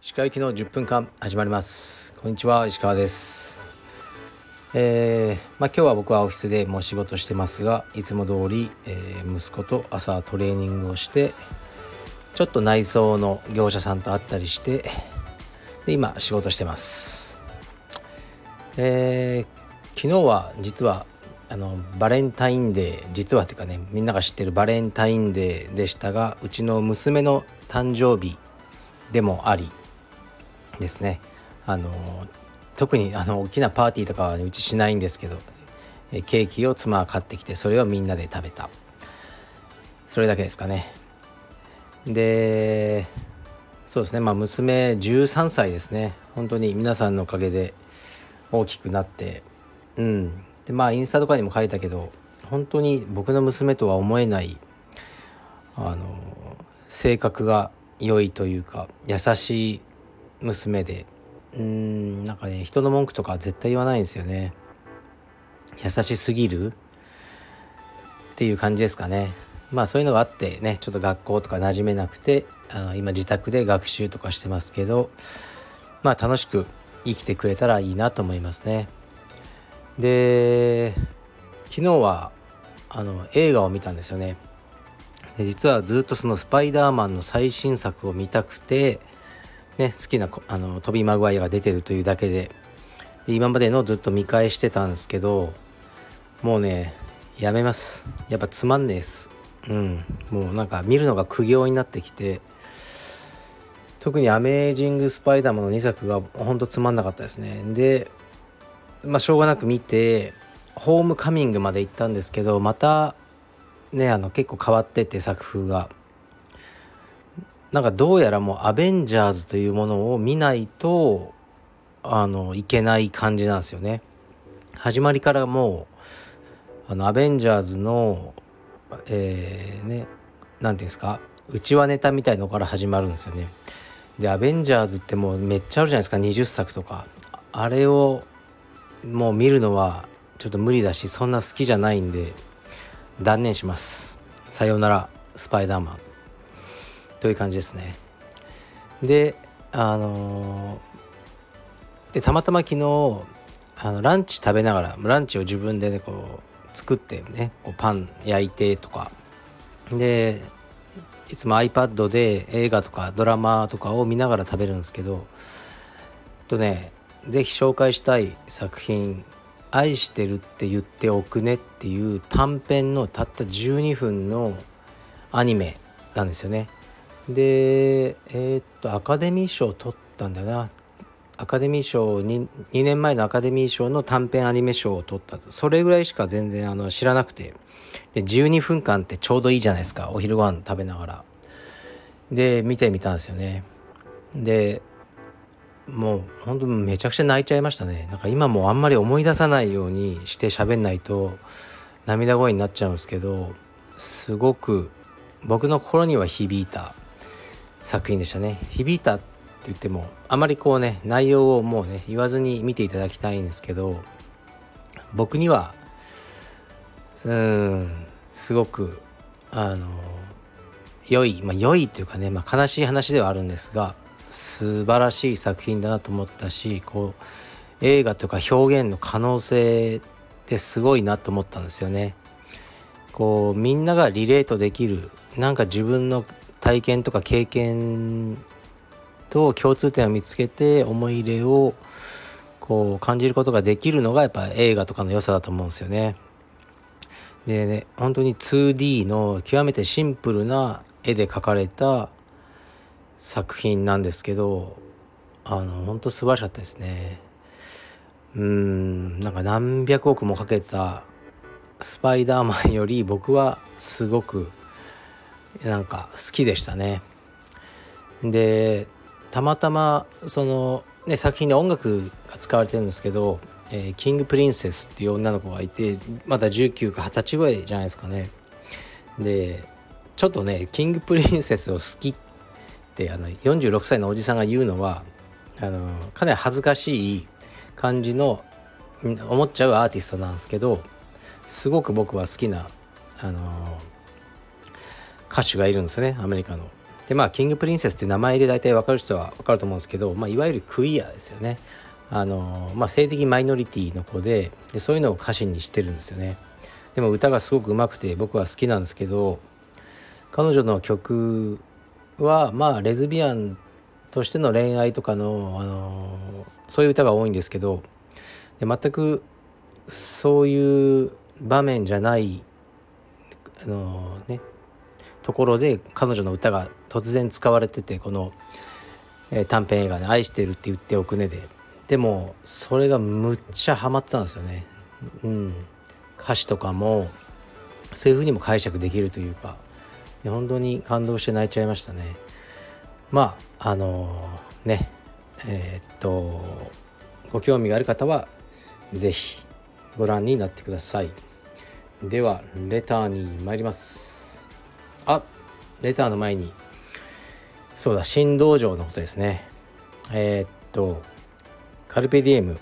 石川行きの10分間始まります。こんにちは石川です。えー、まあ、今日は僕はオフィスでもう仕事してますがいつも通り、えー、息子と朝トレーニングをしてちょっと内装の業者さんと会ったりしてで今仕事してます。えー、昨日は実はあのバレンタインデー実はっていうかねみんなが知ってるバレンタインデーでしたがうちの娘の誕生日でもありですね。あの特にあの大きなパーティーとかは、ね、うちしないんですけどケーキを妻が買ってきてそれをみんなで食べた。それだけですかね。でそうですね。まあ娘13歳ですね。本当に皆さんのおかげで大きくなってうん。でまあインスタとかにも書いたけど本当に僕の娘とは思えないあの性格が良いというか優しい娘でうんなんかね人の文句とか絶対言わないんですよね。優しすぎるっていう感じですかね。まあそういうのがあってねちょっと学校とか馴染めなくてあの今自宅で学習とかしてますけどまあ楽しく生きてくれたらいいなと思いますね。で昨日はあの映画を見たんですよね。で実はずっとそのスパイダーマンの最新作を見たくてね、好きなあのトビー・マグワイアが出てるというだけでで今までのずっと見返してたんですけどもうねやめます。やっぱつまんねえっす。うん。もうなんか見るのが苦行になってきて特に「アメージング・スパイダーマン」の2作がほんとつまんなかったですね。でまあしょうがなく見てホームカミングまで行ったんですけどまたねあの結構変わってて作風がなんかどうやらもうアベンジャーズというものを見ないとあのいけない感じなんですよね。始まりからもうあのアベンジャーズのえー、ね何ていうんですかうちわネタみたいのから始まるんですよね。でアベンジャーズってもうめっちゃあるじゃないですか20作とかあれをもう見るのはちょっと無理だしそんな好きじゃないんで断念します。さようならスパイダーマン。という感じですね。であのー、でたまたま昨日あのランチ食べながらランチを自分でねこう作ってねこうパン焼いてとか。でいつも iPad で映画とかドラマとかを見ながら食べるんですけどとね是非紹介したい作品「愛してるって言っておくね」っていう短編のたった12分のアニメなんですよね。でえー、っとアカデミー賞を取ったんだな。アカデミー賞 2, 2年前のアカデミー賞の短編アニメ賞を取ったそれぐらいしか全然あの知らなくて。で12分間ってちょうどいいじゃないですか。お昼ご飯食べながら。で見てみたんですよね。でもう本当めちゃくちゃ泣いちゃいましたね。なんか今もあんまり思い出さないようにして喋んないと涙声になっちゃうんですけどすごく僕の心には響いた作品でしたね。響いたって言ってもあまりこうね内容をもうね言わずに見ていただきたいんですけど僕にはうんすごくあの良いまあ良いというかね、まあ、悲しい話ではあるんですが素晴らしい作品だなと思ったしこう映画とか表現の可能性ってすごいなと思ったんですよね。こうみんながリレートできるなんか自分の体験とか経験と共通点を見つけて思い入れをこう感じることができるのがやっぱ映画とかの良さだと思うんですよね。でね本当に 2D の極めてシンプルな絵で描かれた作品なんですけどあの本当素晴らしかったですね。うんなんか何百億もかけたスパイダーマンより僕はすごくなんか好きでしたね。でたまたまその、ね、作品で音楽が使われてるんですけど、えー、キングプリンセスっていう女の子がいてまだ19か20歳ぐらいじゃないですかね。でちょっとねキングプリンセスを好きってあの46歳のおじさんが言うのはあのかなり恥ずかしい感じの思っちゃうアーティストなんですけどすごく僕は好きなあの歌手がいるんですよねアメリカの。でまあキングプリンセスって名前で大体分かる人は分かると思うんですけど、まあ、いわゆるクイアですよね。あのまあ、性的マイノリティの子ででそういうのを歌詞にしてるんですよね。でも歌がすごく上手くて僕は好きなんですけど彼女の曲はまあレズビアンとしての恋愛とかの、あのそういう歌が多いんですけどで全くそういう場面じゃないあのねところで彼女の歌が突然使われててこの、えー、短編映画で、ね「愛してるって言っておくねで」でもそれがむっちゃハマってたんですよね。うん、歌詞とかもそういう風にも解釈できるというか。本当に感動して泣いちゃいましたね。まああのー、ねえー、っとご興味がある方は是非ご覧になってください。ではレターに参ります。あレターの前にそうだ新道場のことですね。えー、っとカルペディエム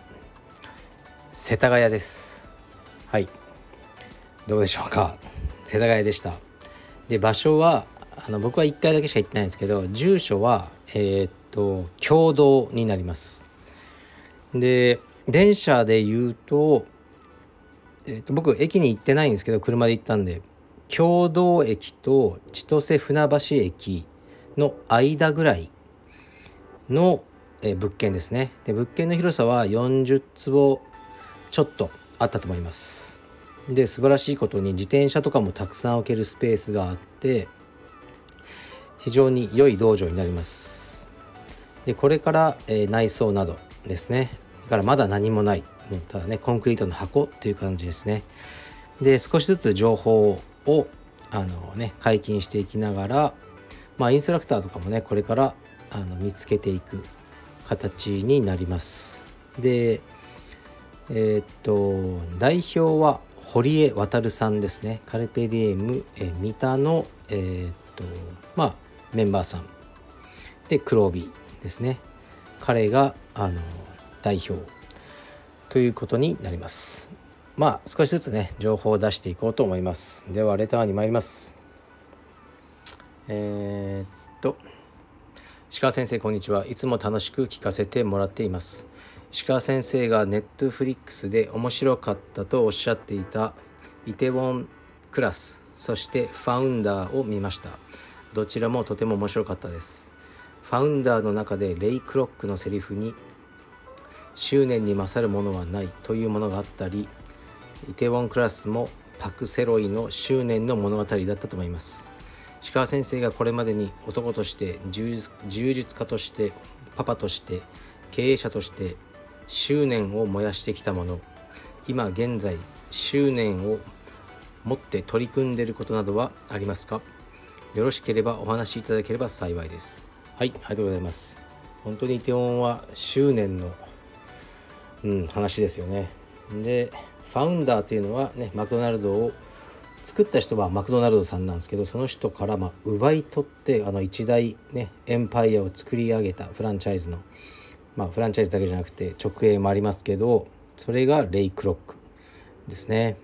世田谷です。はい。どうでしょうか？世田谷でした。で場所はあの僕は1回だけしか行ってないんですけど住所はえー、っと共同になります。で電車で言うとえー、と僕駅に行ってないんですけど車で行ったんで共同駅と千歳船橋駅の間ぐらいの、えー、物件ですね。で物件の広さは40坪ちょっとあったと思います。で素晴らしいことに自転車とかもたくさん置けるスペースがあって非常に良い道場になります。でこれから、えー、内装などですね。だからまだ何もない。ただねコンクリートの箱っていう感じですね。で少しずつ情報をあのね解禁していきながらまあインストラクターとかもねこれからあの見つけていく形になります。でえー、っと代表は堀江渉さんですね。カルペディエム、え三田のえー、っとまあメンバーさん。で黒帯ですね。彼があの代表ということになります。まあ少しずつね情報を出していこうと思います。ではレターに参ります。えー、っと石川先生こんにちは。いつも楽しく聞かせてもらっています。石川先生がネットフリックスで面白かったとおっしゃっていたイテウォンクラスそしてファウンダーを見ました。どちらもとても面白かったです。ファウンダーの中でレイ・クロックのセリフに執念に勝るものはないというものがあったりイテウォンクラスもパク・セロイの執念の物語だったと思います。石川先生がこれまでに男として充実家としてパパとして経営者として執念を燃やしてきたもの今現在執念を持って取り組んでいることなどはありますか？よろしければお話しいただければ幸いです。はいありがとうございます。本当にイテウォンは執念のうん、話ですよね。でファウンダーというのはねマクドナルドを作った人はマクドナルドさんなんですけどその人からま奪い取ってあの一大ねエンパイアを作り上げたフランチャイズのまあフランチャイズだけじゃなくて直営もありますけどそれがレイ・クロックですね。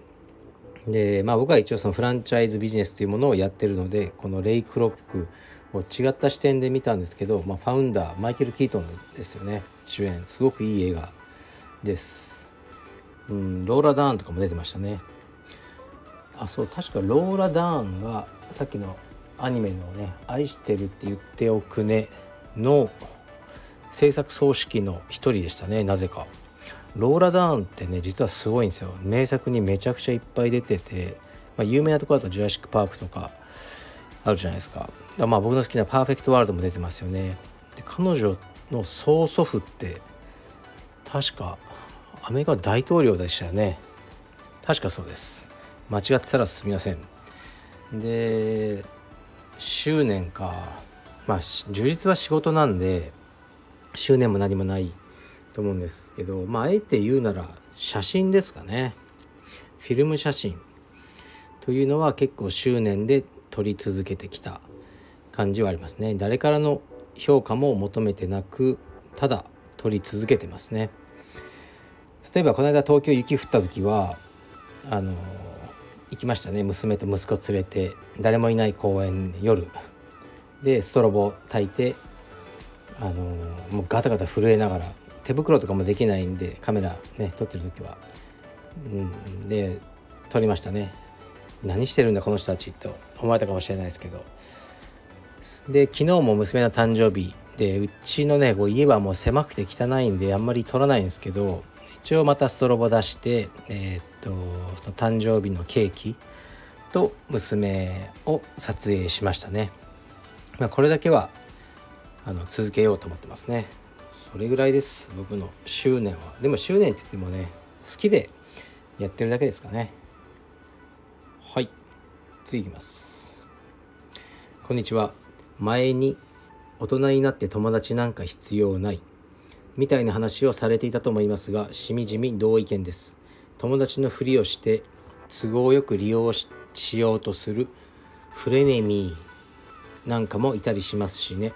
でまあ僕は一応そのフランチャイズビジネスというものをやってるのでこのレイ・クロックを違った視点で見たんですけど、まあ、ファウンダーマイケル・キートンですよね主演すごくいい映画です。うん、ローラ・ダーンとかも出てましたね。あ、そう、確かローラ・ダーンがさっきのアニメのね「愛してるって言っておくね」の制作総指揮の一人でしたねなぜか。ローラ・ダーンってね実はすごいんですよ。名作にめちゃくちゃいっぱい出てて、まあ、有名なところだと「ジュラシック・パーク」とかあるじゃないですか。まあ僕の好きな「パーフェクト・ワールド」も出てますよね。で彼女の曽祖父って確かアメリカの大統領でしたよね。確かそうです。間違ってたらすみません。で執念か。まあ充実は仕事なんで執念も何もないと思うんですけどまああえて言うなら写真ですかね。フィルム写真。というのは結構執念で撮り続けてきた感じはありますね。誰からの評価も求めてなくただ撮り続けてますね。例えばこの間東京雪降った時はあの行きましたね。娘と息子連れて誰もいない公園夜。でストロボ焚いてあの、もうガタガタ震えながら手袋とかもできないんでカメラね撮ってる時は、うん、で撮りましたね。何してるんだこの人たちと思われたかもしれないですけど。で昨日も娘の誕生日でうちのねこう家はもう狭くて汚いんであんまり撮らないんですけど一応またストロボ出してえー、っとその誕生日のケーキと娘を撮影しましたね、まあ、これだけはあの続けようと思ってますね。それぐらいです。僕の執念は。でも執念って言ってもね好きでやってるだけですかね。はい。次いきます。こんにちは。前に大人になって友達なんか必要ない。みたいな話をされていたと思いますがしみじみ同意見です。友達のふりをして都合よく利用しようとするフレネミーなんかもいたりしますしね。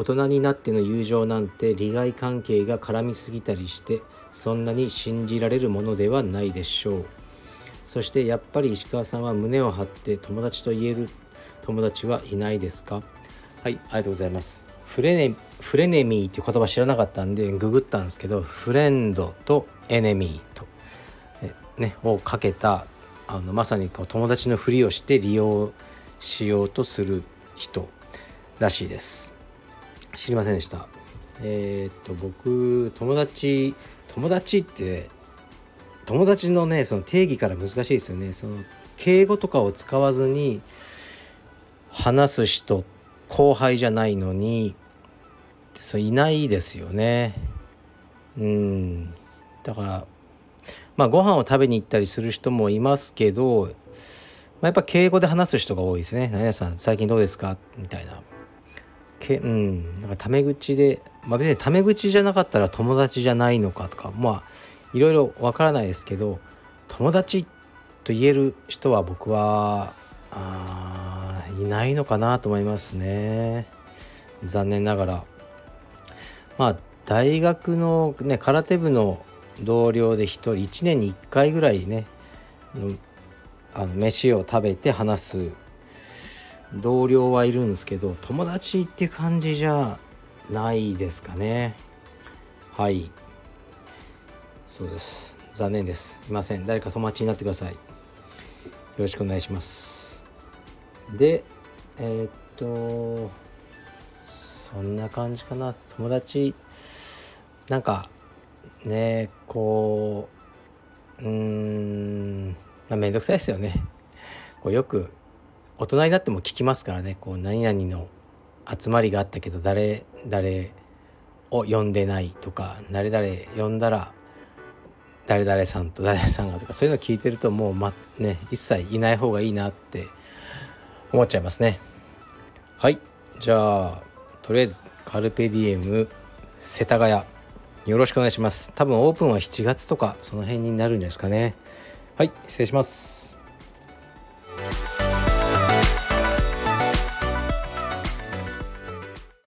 大人になっての友情なんて利害関係が絡みすぎたりしてそんなに信じられるものではないでしょう。そしてやっぱり石川さんは胸を張って友達と言える友達はいないですか？はいありがとうございます。フレネフレネミーっていう言葉知らなかったんでググったんですけどフレンドとエネミーと、ね、をかけたあのまさにこう友達のふりをして利用しようとする人らしいです。知りませんでした。えー、っと僕友達友達って友達のねその定義から難しいですよね。その敬語とかを使わずに話す人後輩じゃないのにそういないですよね。うん。だからまあご飯を食べに行ったりする人もいますけど、まあ、やっぱ敬語で話す人が多いですね「何々さん最近どうですか?」みたいな。けうん。なんかタメ口で、まあ、別にタメ口じゃなかったら友達じゃないのかとかまあいろいろわからないですけど友達と言える人は僕はあいないのかなと思いますね。残念ながら。まあ大学のね空手部の同僚で1人1年に1回ぐらいねあの飯を食べて話す同僚はいるんですけど友達って感じじゃないですかね。はい。そうです。残念です。いません。誰か友達になってください。よろしくお願いします。でえー、っとそんな感じかな。友達なんかねこううーんまあ面倒くさいですよね。こうよく大人になっても聞きますからね。こう何々の集まりがあったけど誰誰を呼んでないとか誰々呼んだら誰々さんと誰々さんがとかそういうの聞いてるともう、ま、ね一切いない方がいいなって思っちゃいますね。はい。じゃあとりあえずカルペディエム世田谷よろしくお願いします。多分オープンは7月とかその辺になるんですかね。はい失礼します。